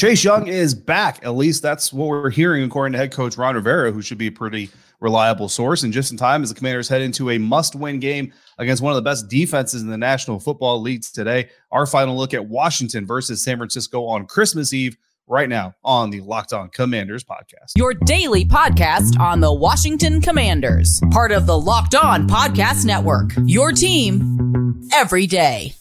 Chase Young is back. At least that's what we're hearing, according to head coach Ron Rivera, who should be a pretty reliable source. And just in time as the Commanders head into a must win game against one of the best defenses in the National Football League today. Our final look at Washington versus San Francisco on Christmas Eve. Right now on the Locked On Commanders podcast. Your daily podcast on the Washington Commanders, part of the Locked On Podcast Network. Your team every day.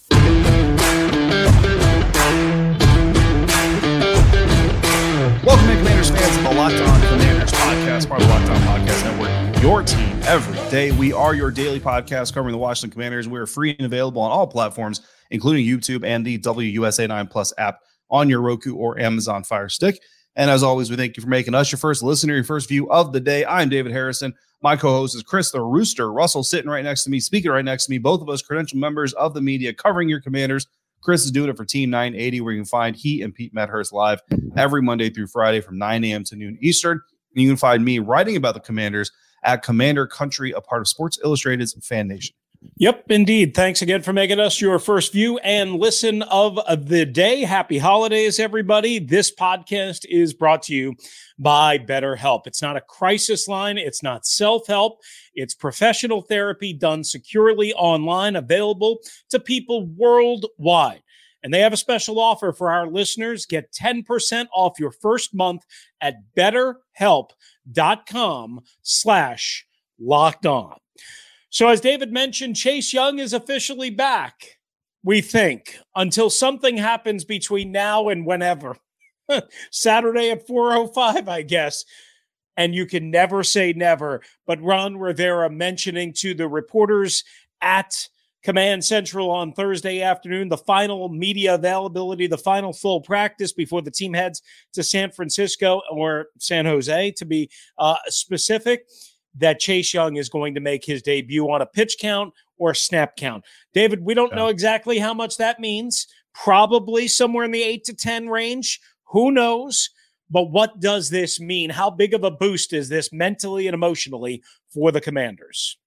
Fans, to the Locked On Commanders podcast, part of the Locked On Podcast Network. Your team every day. We are your daily podcast covering the Washington Commanders. We are free and available on all platforms, including YouTube and the WUSA 9 Plus app on your Roku or Amazon Fire Stick. And as always, we thank you for making us your first listener, your first view of the day. I'm David Harrison. My co-host is Chris the Rooster Russell, sitting right next to me, speaking right next to me. Both of us credential members of the media covering your Commanders. Chris is doing it for Team 980, where you can find he and Pete Medhurst live every Monday through Friday from 9 a.m. to noon Eastern. And you can find me writing about the Commanders at Commander Country, a part of Sports Illustrated's Fan Nation. Yep, indeed. Thanks again for making us your first view and listen of the day. Happy holidays, everybody. This podcast is brought to you by BetterHelp. It's not a crisis line, it's not self help, it's professional therapy done securely online, available to people worldwide. And they have a special offer for our listeners. Get 10% off your first month at betterhelp.com slash locked on. So, as David mentioned, Chase Young is officially back, we think, until something happens between now and whenever. Saturday at 4.05, I guess. And you can never say never. But Ron Rivera mentioning to the reporters at Command Central on Thursday afternoon, the final media availability, the final full practice before the team heads to San Francisco or San Jose, to be uh, specific that Chase Young is going to make his debut on a pitch count or snap count. David, we don't yeah. know exactly how much that means. Probably somewhere in the eight to 10 range. Who knows? But what does this mean? How big of a boost is this mentally and emotionally for the commanders?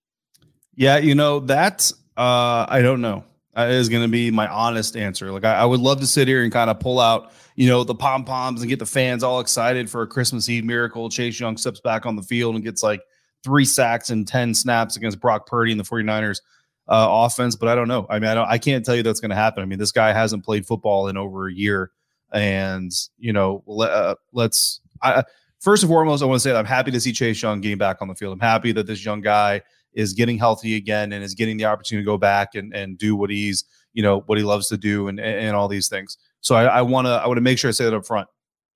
Yeah, you know, that uh, I don't know. That is going to be my honest answer. Like, I, I would love to sit here and kind of pull out, you know, the pom poms and get the fans all excited for a Christmas Eve miracle. Chase Young steps back on the field and gets like three sacks and 10 snaps against Brock Purdy and the 49ers uh, offense, but I don't know. I mean, I, I can't tell you that's going to happen. I mean, this guy hasn't played football in over a year. And, you know, let, uh, let's, I, first and foremost, I want to say that I'm happy to see Chase Young getting back on the field. I'm happy that this young guy is getting healthy again and is getting the opportunity to go back and, and do what he's, you know, what he loves to do and, and all these things. So I, I want to, I want to make sure I say that up front.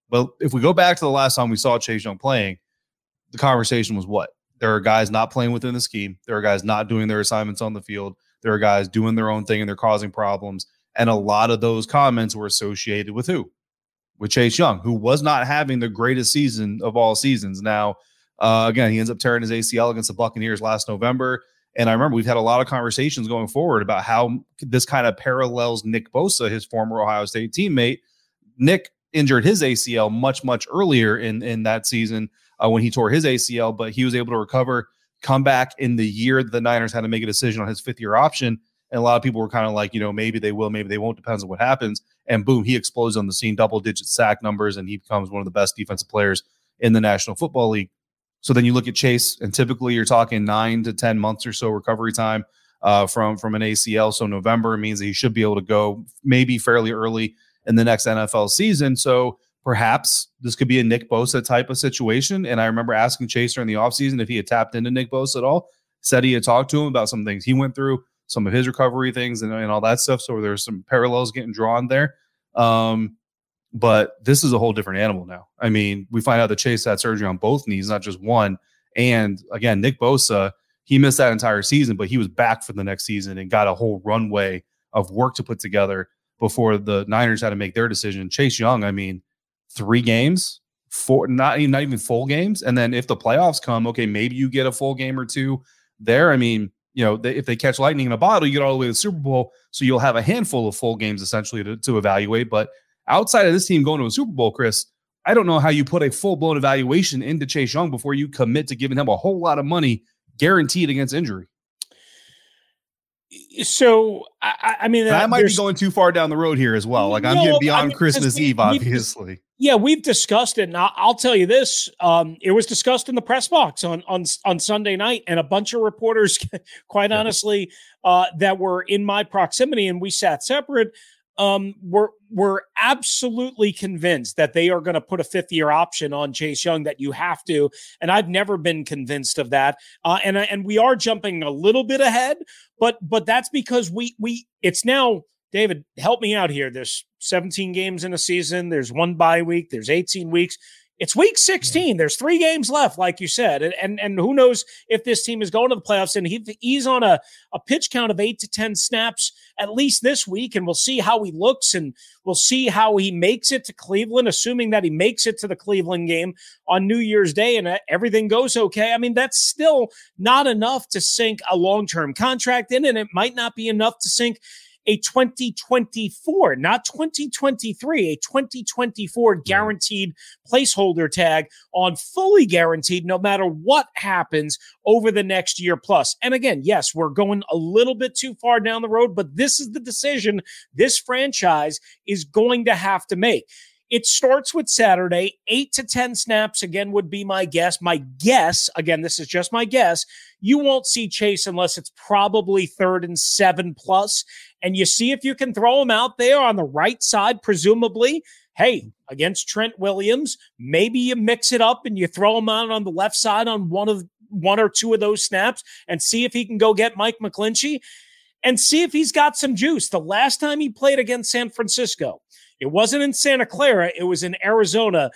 But if we go back to the last time we saw Chase Young playing, the conversation was what? There are guys not playing within the scheme. There are guys not doing their assignments on the field. There are guys doing their own thing and they're causing problems. And a lot of those comments were associated with who? With Chase Young, who was not having the greatest season of all seasons. Now, uh, again, he ends up tearing his ACL against the Buccaneers last November. And I remember we've had a lot of conversations going forward about how this kind of parallels Nick Bosa, his former Ohio State teammate. Nick injured his ACL much, much earlier in, in that season uh, when he tore his ACL, but he was able to recover, come back in the year that the Niners had to make a decision on his fifth year option. And a lot of people were kind of like, you know, maybe they will, maybe they won't, depends on what happens. And boom, he explodes on the scene, double digit sack numbers, and he becomes one of the best defensive players in the National Football League. So then you look at Chase, and typically you're talking nine to 10 months or so recovery time uh, from, from an ACL. So November means that he should be able to go maybe fairly early in the next NFL season. So perhaps this could be a Nick Bosa type of situation. And I remember asking Chaser in the offseason if he had tapped into Nick Bosa at all. Said he had talked to him about some things he went through, some of his recovery things, and, and all that stuff. So there's some parallels getting drawn there. Um, but this is a whole different animal now. I mean, we find out that Chase had surgery on both knees, not just one. And again, Nick Bosa, he missed that entire season, but he was back for the next season and got a whole runway of work to put together before the Niners had to make their decision. Chase Young, I mean, three games, four, not even not even full games, and then if the playoffs come, okay, maybe you get a full game or two there. I mean, you know, they, if they catch lightning in a bottle, you get all the way to the Super Bowl, so you'll have a handful of full games essentially to, to evaluate. But outside of this team going to a Super Bowl, Chris, I don't know how you put a full blown evaluation into Chase Young before you commit to giving him a whole lot of money guaranteed against injury. So I, I mean, I might be going too far down the road here as well. Like I'm getting beyond I mean, Christmas Eve, obviously. Yeah, we've discussed it, and I'll, I'll tell you this: um, it was discussed in the press box on on on Sunday night, and a bunch of reporters, quite yeah. honestly, uh, that were in my proximity, and we sat separate. Um, we're we're absolutely convinced that they are going to put a fifth year option on Chase Young. That you have to, and I've never been convinced of that. Uh, and and we are jumping a little bit ahead, but but that's because we we it's now David, help me out here. There's 17 games in a season. There's one bye week. There's 18 weeks. It's week 16. There's three games left, like you said. And, and, and who knows if this team is going to the playoffs. And he, he's on a, a pitch count of eight to 10 snaps at least this week. And we'll see how he looks and we'll see how he makes it to Cleveland, assuming that he makes it to the Cleveland game on New Year's Day and uh, everything goes okay. I mean, that's still not enough to sink a long term contract in, and it might not be enough to sink a 2024, not 2023, a 2024 mm. guaranteed placeholder tag on fully guaranteed no matter what happens over the next year plus. And again, yes, we're going a little bit too far down the road, but this is the decision this franchise is going to have to make. It starts with Saturday, eight to 10 snaps again would be my guess. My guess, again, this is just my guess, you won't see Chase unless it's probably third and seven plus, And you see if you can throw him out there on the right side, presumably. Hey, against Trent Williams, maybe you mix it up and you throw him out on the left side on one of one or two of those snaps and see if he can go get Mike McGlinchey and see if he's got some juice. The last time he played against San Francisco, it wasn't in Santa Clara, it was in Arizona.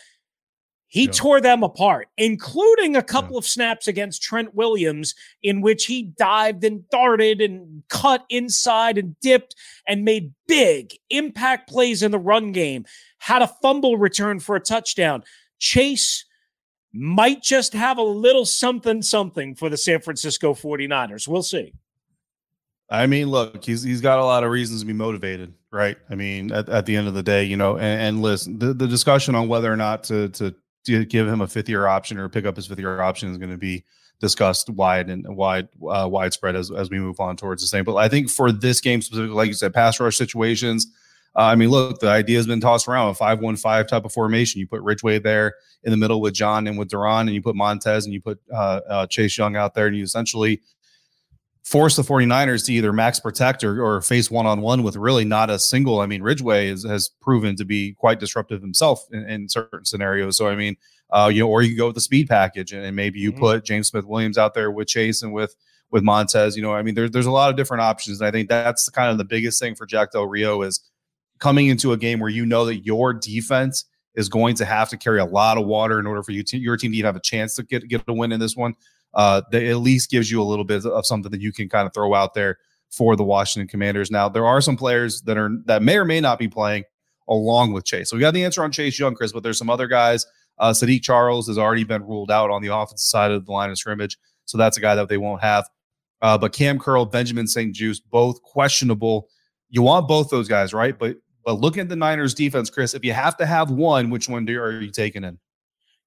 He yeah. tore them apart, including a couple yeah. of snaps against Trent Williams, in which he dived and darted and cut inside and dipped and made big impact plays in the run game. Had a fumble return for a touchdown. Chase might just have a little something, something for the San Francisco 49ers. We'll see. I mean, look, he's he's got a lot of reasons to be motivated, right? I mean, at, at the end of the day, you know, and, and listen, the, the discussion on whether or not to, to to give him a fifth year option or pick up his fifth year option is going to be discussed wide and wide uh, widespread as as we move on towards the same. But I think for this game specifically, like you said, pass rush situations. Uh, I mean, look, the idea has been tossed around a five-one-five type of formation. You put Ridgeway there in the middle with John and with Daron, and you put Montez and you put uh, uh Chase Young out there, and you essentially force the 49ers to either max protect or, or face one on one with really not a single. I mean, Ridgeway is, has proven to be quite disruptive himself in, in certain scenarios. So, I mean, uh, you know, or you go with the speed package and, and maybe you mm-hmm. put James Smith Williams out there with Chase and with with Montez. You know, I mean, there's there's a lot of different options. And I think that's kind of the biggest thing for Jack Del Rio is coming into a game where you know that your defense is going to have to carry a lot of water in order for you to, your team to even have a chance to get get a win in this one uh, that at least gives you a little bit of something that you can kind of throw out there for the Washington Commanders. Now, there are some players that are that may or may not be playing along with Chase. So we got the answer on Chase Young, Chris, but there's some other guys. Uh, Saahdiq Charles has already been ruled out on the offensive side of the line of scrimmage, so that's a guy that they won't have. Uh, but Cam Curl, Benjamin St-Juste, both questionable. You want both those guys, right? But but looking at the Niners defense, Chris, if you have to have one, which one do, are you taking in?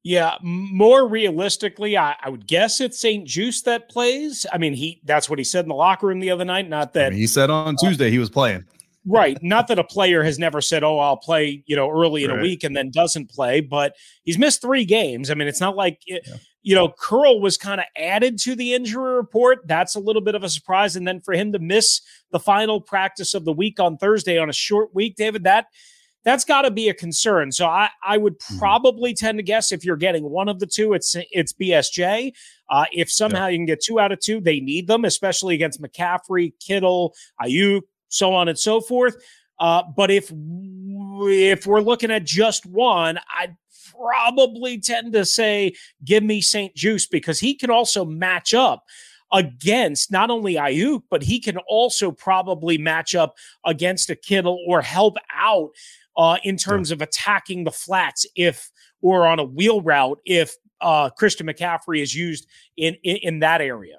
Yeah, more realistically, I, I, would guess it's St-Juste that plays. I mean, he that's what he said in the locker room the other night. Not that I mean, he said on Tuesday uh, he was playing. Right. Not that a player has never said, "Oh, I'll play," you know, early in right. a week and then doesn't play, but he's missed 3 games. I mean, it's not like it, yeah. you know, Curl was kind of added to the injury report. That's a little bit of a surprise and then for him to miss the final practice of the week on Thursday on a short week, David, that that's got to be a concern. So I, I would mm-hmm. probably tend to guess if you're getting one of the two, it's it's BSJ. Uh, if somehow yeah. you can get two out of two, they need them, especially against McCaffrey, Kittle, Aiyuk, so on and so forth. Uh, but if if we're looking at just one, I'd probably tend to say give me St-Juste because he can also match up against not only Aiyuk, but he can also probably match up against a Kittle or help out uh, in terms yeah. of attacking the flats if or on a wheel route if uh, Christian McCaffrey is used in, in, in that area.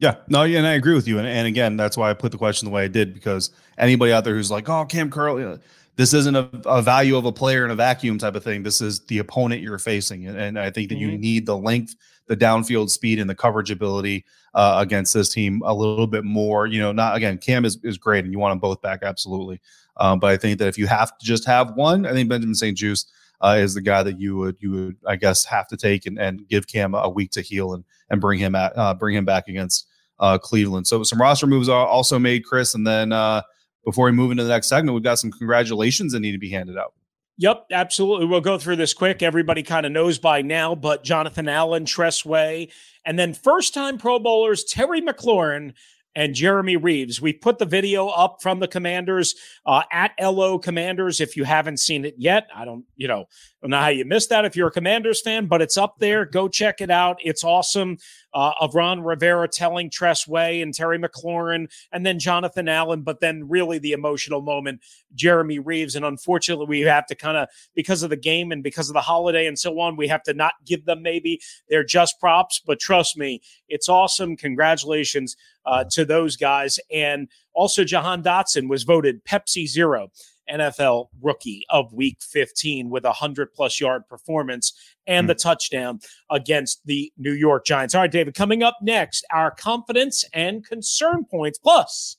Yeah, no, and I agree with you. And, and again, that's why I put the question the way I did because anybody out there who's like, "Oh, Cam Curl," this isn't a, a, value of a player in a vacuum type of thing. This is the opponent you're facing, and, and I think that mm-hmm. you need the length, the downfield speed, and the coverage ability uh, against this team a little bit more. You know, not again, Cam is, is great and you want them both back, absolutely. Um, but I think that if you have to just have one, I think Benjamin St-Juste uh, is the guy that you would you would I guess have to take and, and give Cam a week to heal and and bring him at uh, bring him back against uh, Cleveland. So some roster moves are also made, Chris, and then uh, before we move into the next segment, we've got some congratulations that need to be handed out. Yep, absolutely. We'll go through this quick. Everybody kind of knows by now, but Jonathan Allen, Tress Way, and then first time Pro Bowlers Terry McLaurin and Jeremy Reaves. We put the video up from the Commanders uh, at LO Commanders. If you haven't seen it yet, I don't, you know, don't know how you missed that if you're a Commanders fan, but it's up there. Go check it out. It's awesome. Uh, of Ron Rivera telling Tress Way and Terry McLaurin and then Jonathan Allen, but then really the emotional moment, Jeremy Reaves. And unfortunately, we have to kind of, because of the game and because of the holiday and so on, we have to not give them maybe they're just props. But trust me, it's awesome. Congratulations uh, to those guys. And also, Jahan Dotson was voted Pepsi Zero. NFL rookie of week 15 with a 100 plus yard performance and mm. the touchdown against the New York Giants. All right, David, coming up next, our confidence and concern points, plus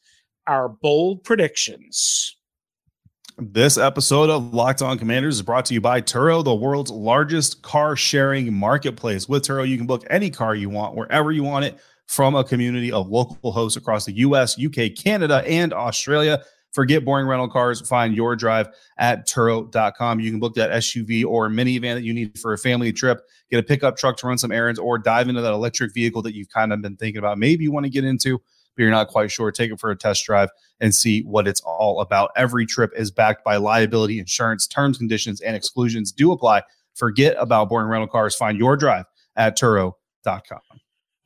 our bold predictions. This episode of Locked On Commanders is brought to you by Turo, the world's largest car sharing marketplace. With Turo, you can book any car you want wherever you want it from a community of local hosts across the US, UK, Canada, and Australia. Forget boring rental cars. Find your drive at Turo.com. You can book that SUV or minivan that you need for a family trip, get a pickup truck to run some errands, or dive into that electric vehicle that you've kind of been thinking about. Maybe you want to get into, but you're not quite sure. Take it for a test drive and see what it's all about. Every trip is backed by liability insurance. Terms, conditions, and exclusions do apply. Forget about boring rental cars. Find your drive at Turo.com.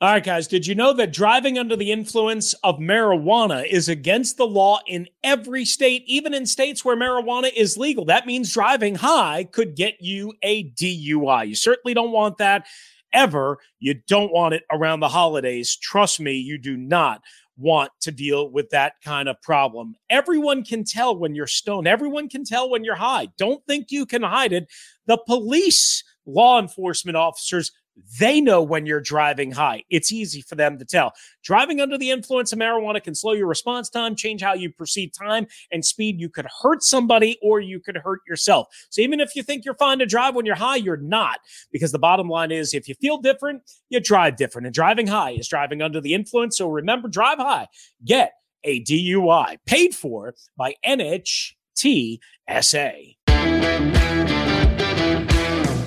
All right, guys, did you know that driving under the influence of marijuana is against the law in every state, even in states where marijuana is legal? That means driving high could get you a DUI. You certainly don't want that ever. You don't want it around the holidays. Trust me, you do not want to deal with that kind of problem. Everyone can tell when you're stoned, everyone can tell when you're high. Don't think you can hide it. The police, law enforcement officers, they know when you're driving high. It's easy for them to tell. Driving under the influence of marijuana can slow your response time, change how you perceive time and speed. You could hurt somebody or you could hurt yourself. So even if you think you're fine to drive when you're high, you're not. Because the bottom line is if you feel different, you drive different. And driving high is driving under the influence. So remember, drive high. Get a DUI paid for by NHTSA.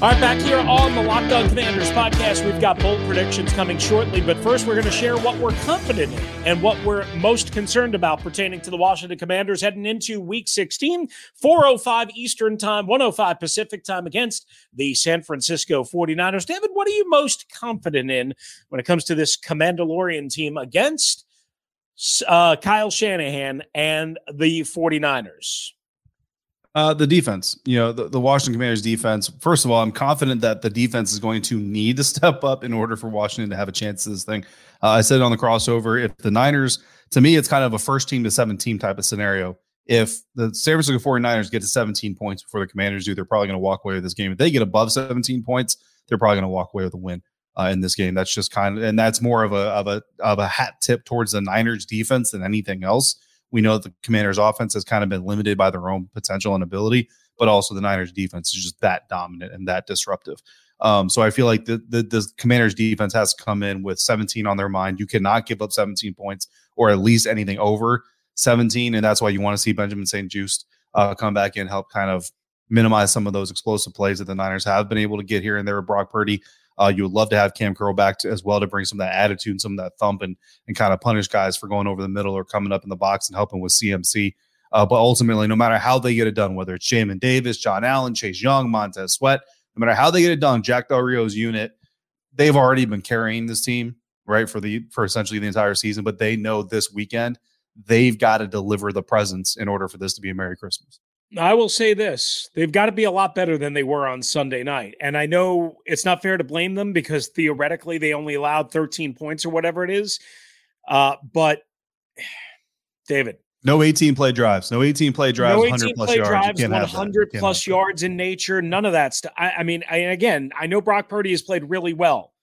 All right, back here on the Locked On Commanders podcast, we've got bold predictions coming shortly. But first, we're going to share what we're confident in and what we're most concerned about pertaining to the Washington Commanders heading into Week 16, 4:05 Eastern Time, 105 Pacific Time against the San Francisco 49ers. David, what are you most confident in when it comes to this Commandalorian team against uh, Kyle Shanahan and the 49ers? Uh, the defense, you know, the, the Washington Commanders defense. First of all, I'm confident that the defense is going to need to step up in order for Washington to have a chance to this thing. Uh, I said on the crossover, if the Niners, to me, it's kind of a first team to seven team type of scenario. If the San Francisco 49ers get to 17 points before the Commanders do, they're probably going to walk away with this game. If they get above 17 points, they're probably going to walk away with a win uh, in this game. That's just kind of, and that's more of a of a of a hat tip towards the Niners defense than anything else. We know that the Commanders' offense has kind of been limited by their own potential and ability, but also the Niners' defense is just that dominant and that disruptive. Um, so I feel like the, the, the Commanders' defense has come in with 17 on their mind. You cannot give up 17 points or at least anything over 17, and that's why you want to see Benjamin St-Juste uh, come back and help kind of minimize some of those explosive plays that the Niners have been able to get here and there with Brock Purdy. Uh, you would love to have Cam Curl back to, as well to bring some of that attitude and some of that thump and and kind of punish guys for going over the middle or coming up in the box and helping with CMC. Uh, but ultimately, no matter how they get it done, whether it's Jamin Davis, John Allen, Chase Young, Montez Sweat, no matter how they get it done, Jack Del Rio's unit, they've already been carrying this team right for the for essentially the entire season. But they know this weekend they've got to deliver the presence in order for this to be a Merry Christmas. I will say this they've got to be a lot better than they were on Sunday night. And I know it's not fair to blame them because theoretically they only allowed 13 points or whatever it is. Uh, but David. No 18 play drives. No 18 play drives. No 18 plus play yards. drives. 100 plus yards in nature. None of that stuff. I, I mean, I, again, I know Brock Purdy has played really well.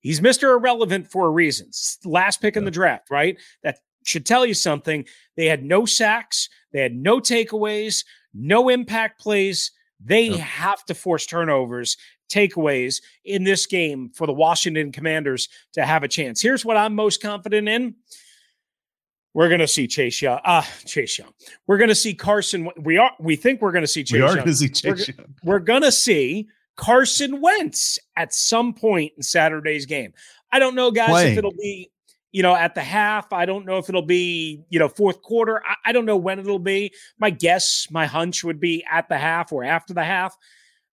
He's Mr. Irrelevant for a reason. Last pick in the draft, right? That should tell you something. They had no sacks, they had no takeaways, no impact plays. They have to force turnovers, takeaways in this game for the Washington Commanders to have a chance. Here's what I'm most confident in. We're going to see Chase Young. Ah, uh, Chase Young. We're going to see Carson. We are. We think we're going to see Chase. We are going to see Chase we're, Young. We're going to see Carson Wentz at some point in Saturday's game. I don't know, guys, Playing. if it'll be you know, at the half. I don't know if it'll be, you know, fourth quarter. I, I, don't know when it'll be. My guess, my hunch would be at the half or after the half.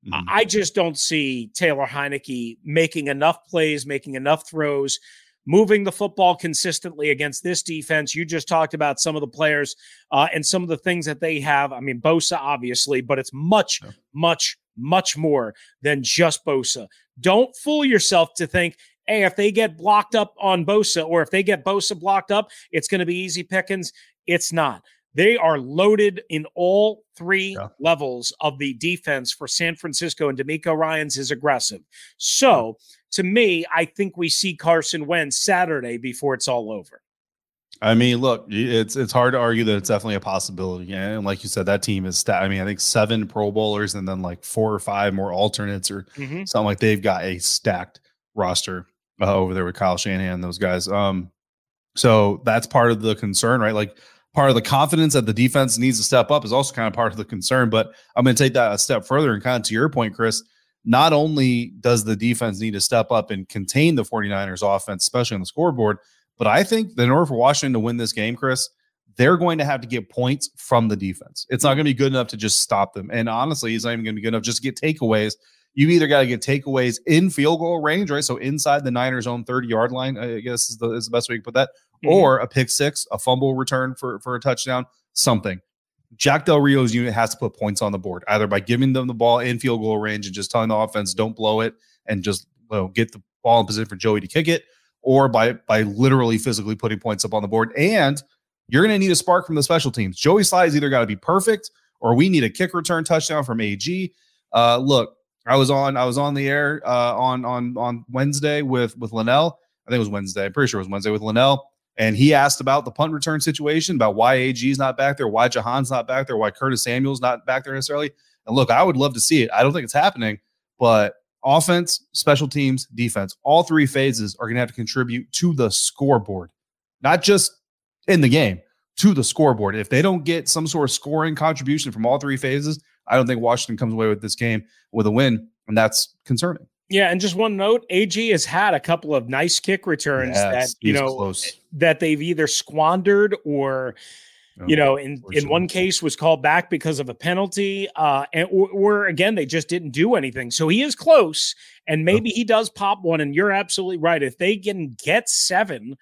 Mm-hmm. I just don't see Taylor Heinicke making enough plays, making enough throws, moving the football consistently against this defense. You just talked about some of the players uh, and some of the things that they have. I mean, Bosa, obviously, but it's much, yeah. much, much more than just Bosa. Don't fool yourself to think hey, if they get blocked up on Bosa or if they get Bosa blocked up, it's going to be easy pickings. It's not. They are loaded in all three yeah. levels of the defense for San Francisco, and DeMeco Ryans is aggressive. So, to me, I think we see Carson Wentz Saturday before it's all over. I mean, look, it's it's hard to argue that it's definitely a possibility. And like you said, that team is stat. I mean, I think seven Pro Bowlers and then like four or five more alternates or mm-hmm. something like they've got a stacked roster uh, over there with Kyle Shanahan and those guys. Um, so that's part of the concern, right? Like part of the confidence that the defense needs to step up is also kind of part of the concern. But I'm going to take that a step further and kind of to your point, Chris. Not only does the defense need to step up and contain the 49ers offense, especially on the scoreboard, but I think that in order for Washington to win this game, Chris, they're going to have to get points from the defense. It's not going to be good enough to just stop them. And honestly, it's not even going to be good enough just to get takeaways you either got to get takeaways in field goal range, right? So inside the Niners' own 30 yard line, I guess is the, is the best way to put that, mm-hmm. or a pick six, a fumble return for, for a touchdown, something. Jack Del Rio's unit has to put points on the board, either by giving them the ball in field goal range and just telling the offense, don't blow it and just you know, get the ball in position for Joey to kick it, or by by literally physically putting points up on the board. And you're going to need a spark from the special teams. Joey Slye's either got to be perfect or we need a kick return touchdown from AG. Uh, look, I was on I was on the air uh, on on on Wednesday with with Linnell. I think it was Wednesday. I'm pretty sure it was Wednesday with Linnell. And he asked about the punt return situation, about why AG's not back there, why Jahan's not back there, why Curtis Samuel's not back there necessarily. And look, I would love to see it. I don't think it's happening, but offense, special teams, defense, all three phases are going to have to contribute to the scoreboard, not just in the game, to the scoreboard. If they don't get some sort of scoring contribution from all three phases, I don't think Washington comes away with this game with a win, and that's concerning. Yeah, and just one note: AG has had a couple of nice kick returns that you know close. that they've either squandered or. you oh, know, in in one case was called back because of a penalty, uh, and or, or, again they just didn't do anything. So he is close, and maybe he does pop one. And you're absolutely right. If they can get seven,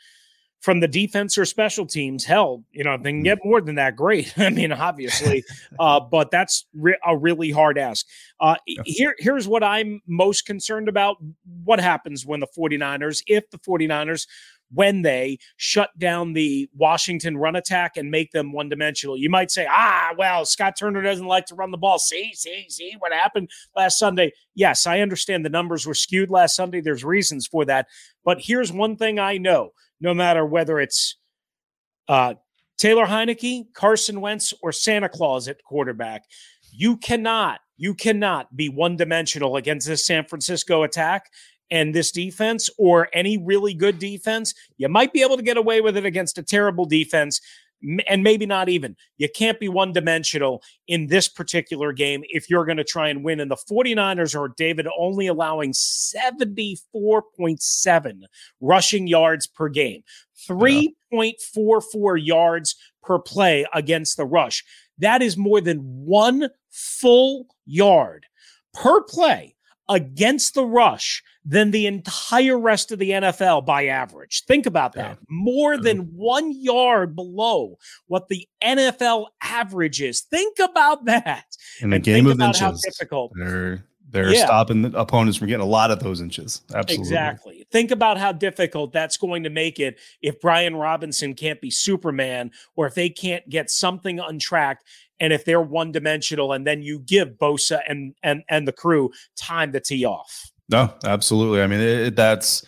from the defense or special teams. Hell, you know, if they can mm. get more than that, great. I mean, obviously, uh, but that's re- a really hard ask. Uh, here, here's what I'm most concerned about. What happens when the 49ers, if the 49ers, when they shut down the Washington run attack and make them one dimensional. You might say, ah, well, Scott Turner doesn't like to run the ball. See, see, see what happened last Sunday. Yes, I understand the numbers were skewed last Sunday. There's reasons for that. But here's one thing I know no matter whether it's uh, Taylor Heinicke, Carson Wentz, or Santa Claus at quarterback. You cannot, you cannot be one dimensional against this San Francisco attack and this defense or any really good defense. You might be able to get away with it against a terrible defense and maybe not even. You can't be one dimensional in this particular game if you're going to try and win. And the 49ers are, David, only allowing 74.7 rushing yards per game, 3.44 yards per play against the rush. That is more than one full yard per play against the rush than the entire rest of the NFL by average. Think about that. More uh-huh. than one yard below what the NFL average is. Think about that. In a game of inches, difficult. They're they're yeah. stopping the opponents from getting a lot of those inches. Absolutely. Exactly. Think about how difficult that's going to make it if Brian Robinson can't be Superman or if they can't get something untracked and if they're one dimensional and then you give Bosa and and and the crew time to tee off. No, absolutely. I mean, it, that's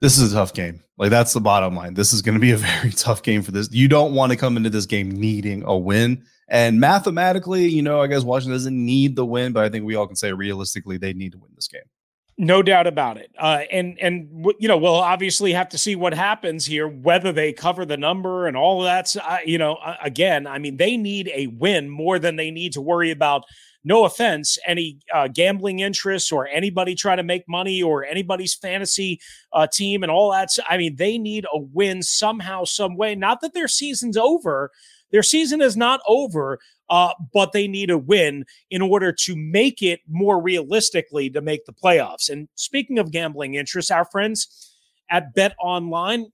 this is a tough game. Like that's the bottom line. This is going to be a very tough game for this. You don't want to come into this game needing a win. And mathematically, you know, I guess Washington doesn't need the win, but I think we all can say realistically they need to win this game. No doubt about it. Uh, and and you know we'll obviously have to see what happens here, whether they cover the number and all of that. Uh, you know, again, I mean, they need a win more than they need to worry about. No offense, any uh, gambling interests or anybody trying to make money or anybody's fantasy uh, team and all that. I mean, they need a win somehow, some way. Not that their season's over. Their season is not over, uh, but they need a win in order to make it more realistically to make the playoffs. And speaking of gambling interests, our friends at Bet Online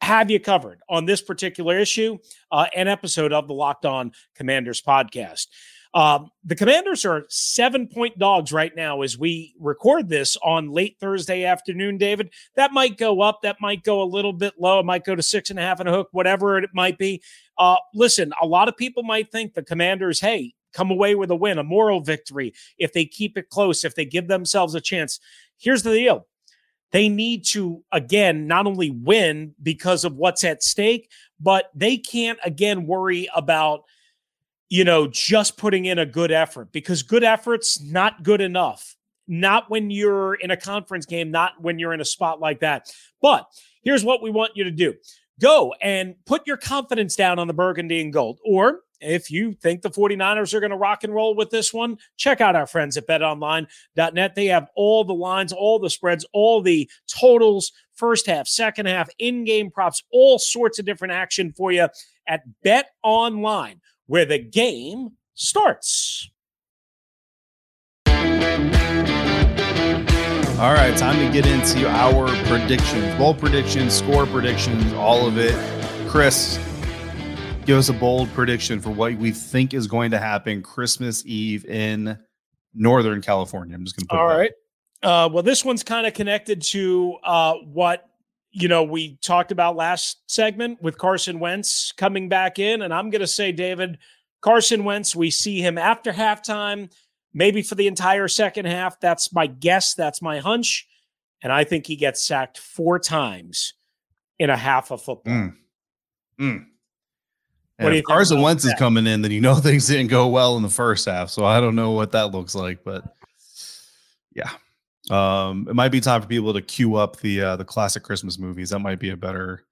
have you covered on this particular issue, uh, an episode of the Locked On Commanders podcast. Um, the Commanders are seven point dogs right now as we record this on late Thursday afternoon, David. That might go up. That might go a little bit low. It might go to six and a half and a hook, whatever it might be. Uh, listen, a lot of people might think the Commanders, hey, come away with a win, a moral victory if they keep it close, if they give themselves a chance. Here's the deal they need to, again, not only win because of what's at stake, but they can't, again, worry about you know, just putting in a good effort because good effort's not good enough. Not when you're in a conference game, not when you're in a spot like that. But here's what we want you to do go and put your confidence down on the burgundy and gold. Or if you think the 49ers are going to rock and roll with this one, check out our friends at betonline.net. They have all the lines, all the spreads, all the totals, first half, second half, in game props, all sorts of different action for you at Bet Online where the game starts. All right, time to get into our predictions, bold predictions, score predictions, all of it. Chris, give us a bold prediction for what we think is going to happen Christmas Eve in Northern California. I'm just going to put All right. Uh, well, this one's kind of connected to uh, what you know, we talked about last segment with Carson Wentz coming back in. And I'm going to say, David, Carson Wentz, we see him after halftime, maybe for the entire second half. That's my guess. That's my hunch. And I think he gets sacked four times in a half of football. Mm. Mm. And if Carson Wentz that? is coming in, then you know things didn't go well in the first half. So I don't know what that looks like, but yeah. Um, it might be time for people to queue up the uh, the classic Christmas movies. That might be a better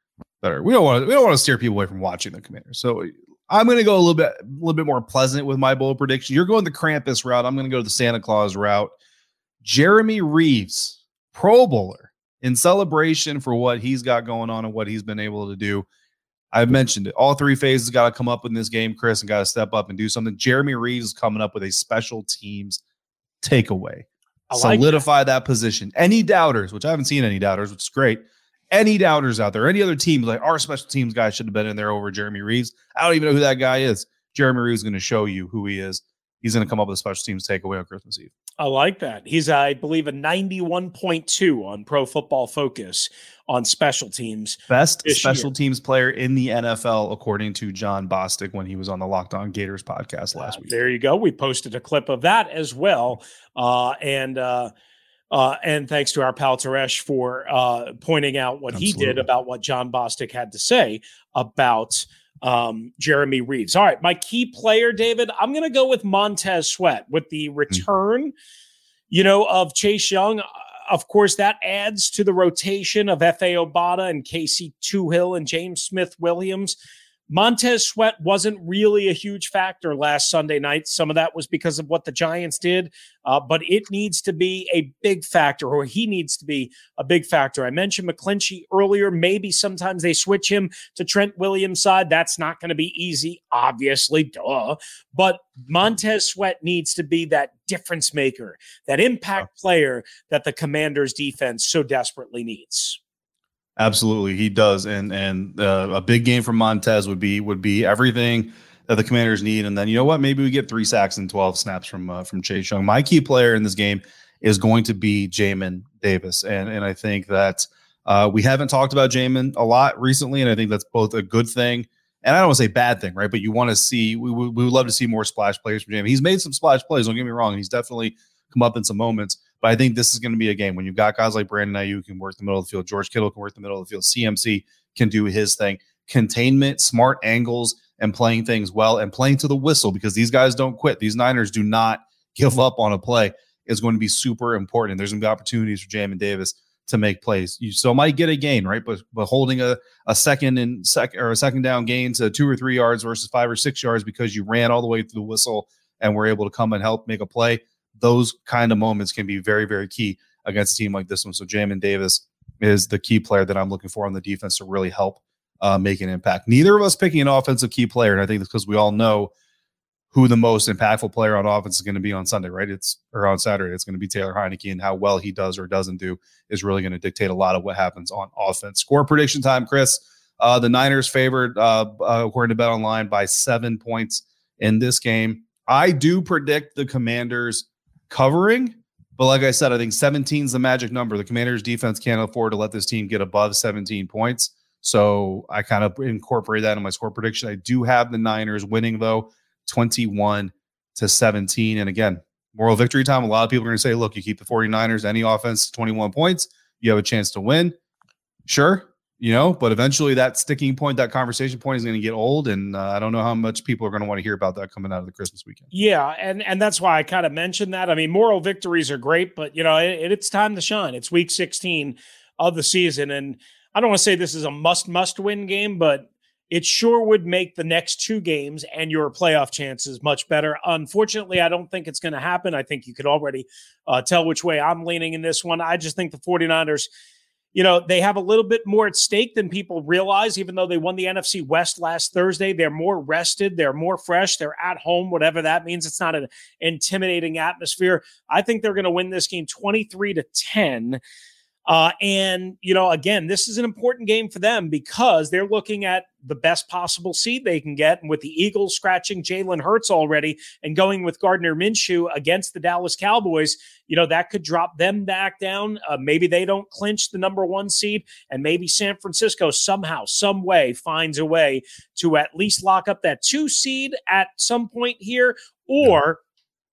better. We don't want to we don't want to steer people away from watching the Commander. So I'm going to go a little bit a little bit more pleasant with my bold prediction. You're going the Krampus route. I'm going to go the Santa Claus route. Jeremy Reaves, Pro Bowler, in celebration for what he's got going on and what he's been able to do. I've mentioned it. All three phases got to come up in this game, Chris, and got to step up and do something. Jeremy Reaves is coming up with a special teams takeaway like solidify that. that. position. Any doubters, which I haven't seen any doubters, which is great. Any doubters out there, any other teams like our special teams guy should have been in there over Jeremy Reaves. I don't even know who that guy is. Jeremy Reaves is going to show you who he is. He's going to come up with a special teams takeaway on Christmas Eve. I like that. He's, I believe, a 91.2 on Pro Football Focus on special teams. Best special year. teams player in the NFL, according to Jon Bostic when he was on the Locked On Gators podcast last uh, week. There you go. We posted a clip of that as well. Uh, and, uh, uh, and thanks to our pal Teresh for uh, pointing out what Absolutely. he did about what Jon Bostic had to say about um, Jeremy Reaves. All right, my key player, David, I'm going to go with Montez Sweat with the hmm. return, mm-hmm. you know, of Chase Young. Of course, that adds to the rotation of Efe Obada and Casey Toohill and James Smith Williams. Montez Sweat wasn't really a huge factor last Sunday night. Some of that was because of what the Giants did, uh, but it needs to be a big factor, or he needs to be a big factor. I mentioned McGlinchey earlier. Maybe sometimes they switch him to Trent Williams' side. That's not going to be easy, obviously, duh. But Montez Sweat needs to be that difference maker, that impact player that the Commanders' defense so desperately needs. Absolutely, he does, and and uh, a big game for Montez would be would be everything that the Commanders need, and then you know what? Maybe we get three sacks and twelve snaps from uh, from Chase Young. My key player in this game is going to be Jamin Davis, and and I think that uh, we haven't talked about Jamin a lot recently, and I think that's both a good thing and I don't want to say bad thing, right? But you want to see we, we, we would love to see more splash plays from Jamin. He's made some splash plays. Don't get me wrong. He's definitely come up in some moments. But I think this is going to be a game when you've got guys like Brandon Aiyuk who can work the middle of the field, George Kittle can work the middle of the field, CMC can do his thing, containment, smart angles, and playing things well and playing to the whistle because these guys don't quit. These Niners do not give up on a play is going to be super important. There's going to be opportunities for Jamin Davis to make plays. You still might get a gain, right? But but holding a, a second and second or a second down gain to two or three yards versus five or six yards because you ran all the way through the whistle and were able to come and help make a play. Those kind of moments can be very, very key against a team like this one. So Jamin Davis is the key player that I'm looking for on the defense to really help uh, make an impact. Neither of us picking an offensive key player, and I think it's because we all know who the most impactful player on offense is going to be on Sunday, right? It's or on Saturday. It's going to be Taylor Heinicke, and how well he does or doesn't do is really going to dictate a lot of what happens on offense. Score prediction time, Chris. Uh, the Niners favored, uh, uh, according to Bet Online, by seven points in this game. I do predict the Commanders covering, but like I said, I think 17 is the magic number. The Commanders defense can't afford to let this team get above 17 points. So I kind of incorporate that in my score prediction. I do have the Niners winning though. 21 to 17. And again, moral victory time. A lot of people are going to say, look, you keep the 49ers, any offense, 21 points, you have a chance to win. Sure, you know, but eventually that sticking point, that conversation point is going to get old. And uh, I don't know how much people are going to want to hear about that coming out of the Christmas weekend. Yeah. And, and that's why I kind of mentioned that. I mean, moral victories are great, but, you know, it, it's time to shine. It's week 16 of the season. And I don't want to say this is a must, must win game, but it sure would make the next two games and your playoff chances much better. Unfortunately, I don't think it's going to happen. I think you could already uh, tell which way I'm leaning in this one. I just think the 49ers, you know, they have a little bit more at stake than people realize, even though they won the NFC West last Thursday. They're more rested, they're more fresh, they're at home, whatever that means. It's not an intimidating atmosphere. I think they're going to win this game 23 to 10. Uh, and, you know, again, this is an important game for them because they're looking at the best possible seed they can get. And with the Eagles scratching Jalen Hurts already and going with Gardner Minshew against the Dallas Cowboys, you know, that could drop them back down. Uh, maybe they don't clinch the number one seed, and maybe San Francisco somehow, some way finds a way to at least lock up that two seed at some point here. Or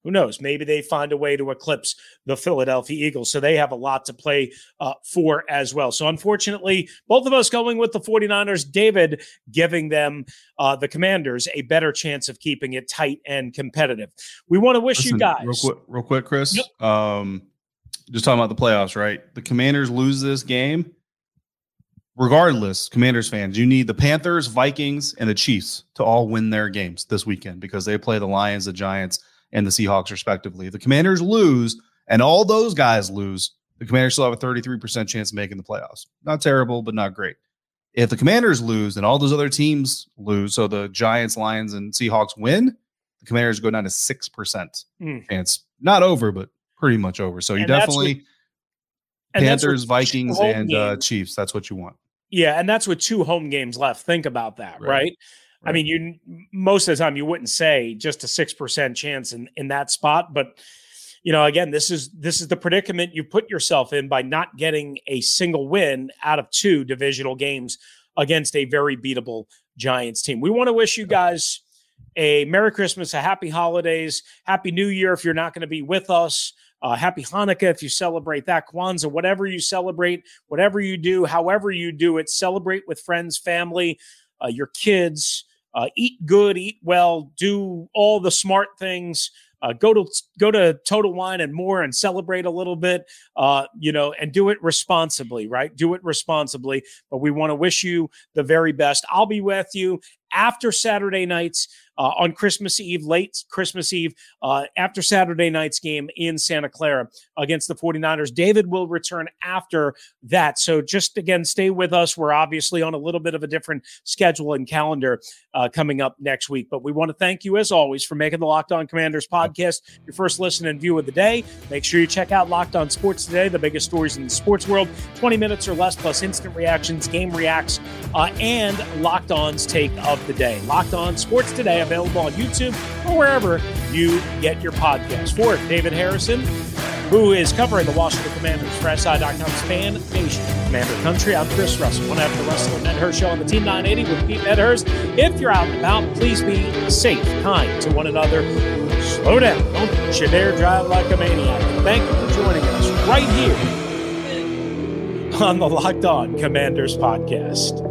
who knows? Maybe they find a way to eclipse the Philadelphia Eagles. So they have a lot to play uh, for as well. So unfortunately, both of us going with the 49ers, David giving them, uh, the Commanders, a better chance of keeping it tight and competitive. We want to wish Listen, you guys. Real quick, real quick Chris. Yep. Um, just talking about the playoffs, right? The Commanders lose this game. Regardless, Commanders fans, you need the Panthers, Vikings, and the Chiefs to all win their games this weekend because they play the Lions, the Giants, and the Seahawks, respectively. The Commanders lose, and all those guys lose. The Commanders still have a 33% chance of making the playoffs. Not terrible, but not great. If the Commanders lose and all those other teams lose, so the Giants, Lions, and Seahawks win, the Commanders go down to 6% mm. chance. Not over, but pretty much over. So you and definitely with, Panthers, Vikings, and uh, Chiefs. That's what you want. Yeah, and that's with two home games left. Think about that, right? right? Right. I mean, you most of the time you wouldn't say just a six percent chance in in that spot, but you know, again, this is this is the predicament you put yourself in by not getting a single win out of two divisional games against a very beatable Giants team. We want to wish you guys a Merry Christmas, a Happy Holidays, Happy New Year if you're not going to be with us. Uh, happy Hanukkah if you celebrate that, Kwanzaa, whatever you celebrate, whatever you do, however you do it, celebrate with friends, family, uh, your kids, uh, eat good, eat well, do all the smart things. Uh, go to go to Total Wine and more and celebrate a little bit, uh, you know, and do it responsibly, right? Do it responsibly. But we want to wish you the very best. I'll be with you after Saturday nights uh, on Christmas Eve, late Christmas Eve, uh, after Saturday night's game in Santa Clara against the 49ers. David will return after that. So just again, stay with us. We're obviously on a little bit of a different schedule and calendar uh, coming up next week. But we want to thank you, as always, for making the Locked On Commanders podcast your first listen and view of the day. Make sure you check out Locked On Sports today, the biggest stories in the sports world, 20 minutes or less, plus instant reactions, game reacts, uh, and Locked On's take of the day. Locked On Sports today available on YouTube or wherever you get your podcast. For David Harrison, who is covering the Washington Commanders for SI.com's Fan Nation Commander Country, I'm Chris Russell. One after the rest of the Medhurst Show on the Team 980 with Pete Medhurst. If you're out and about, please be safe, kind to one another. Slow down. Don't you dare drive like a maniac. Thank you for joining us right here on the Locked On Commanders podcast.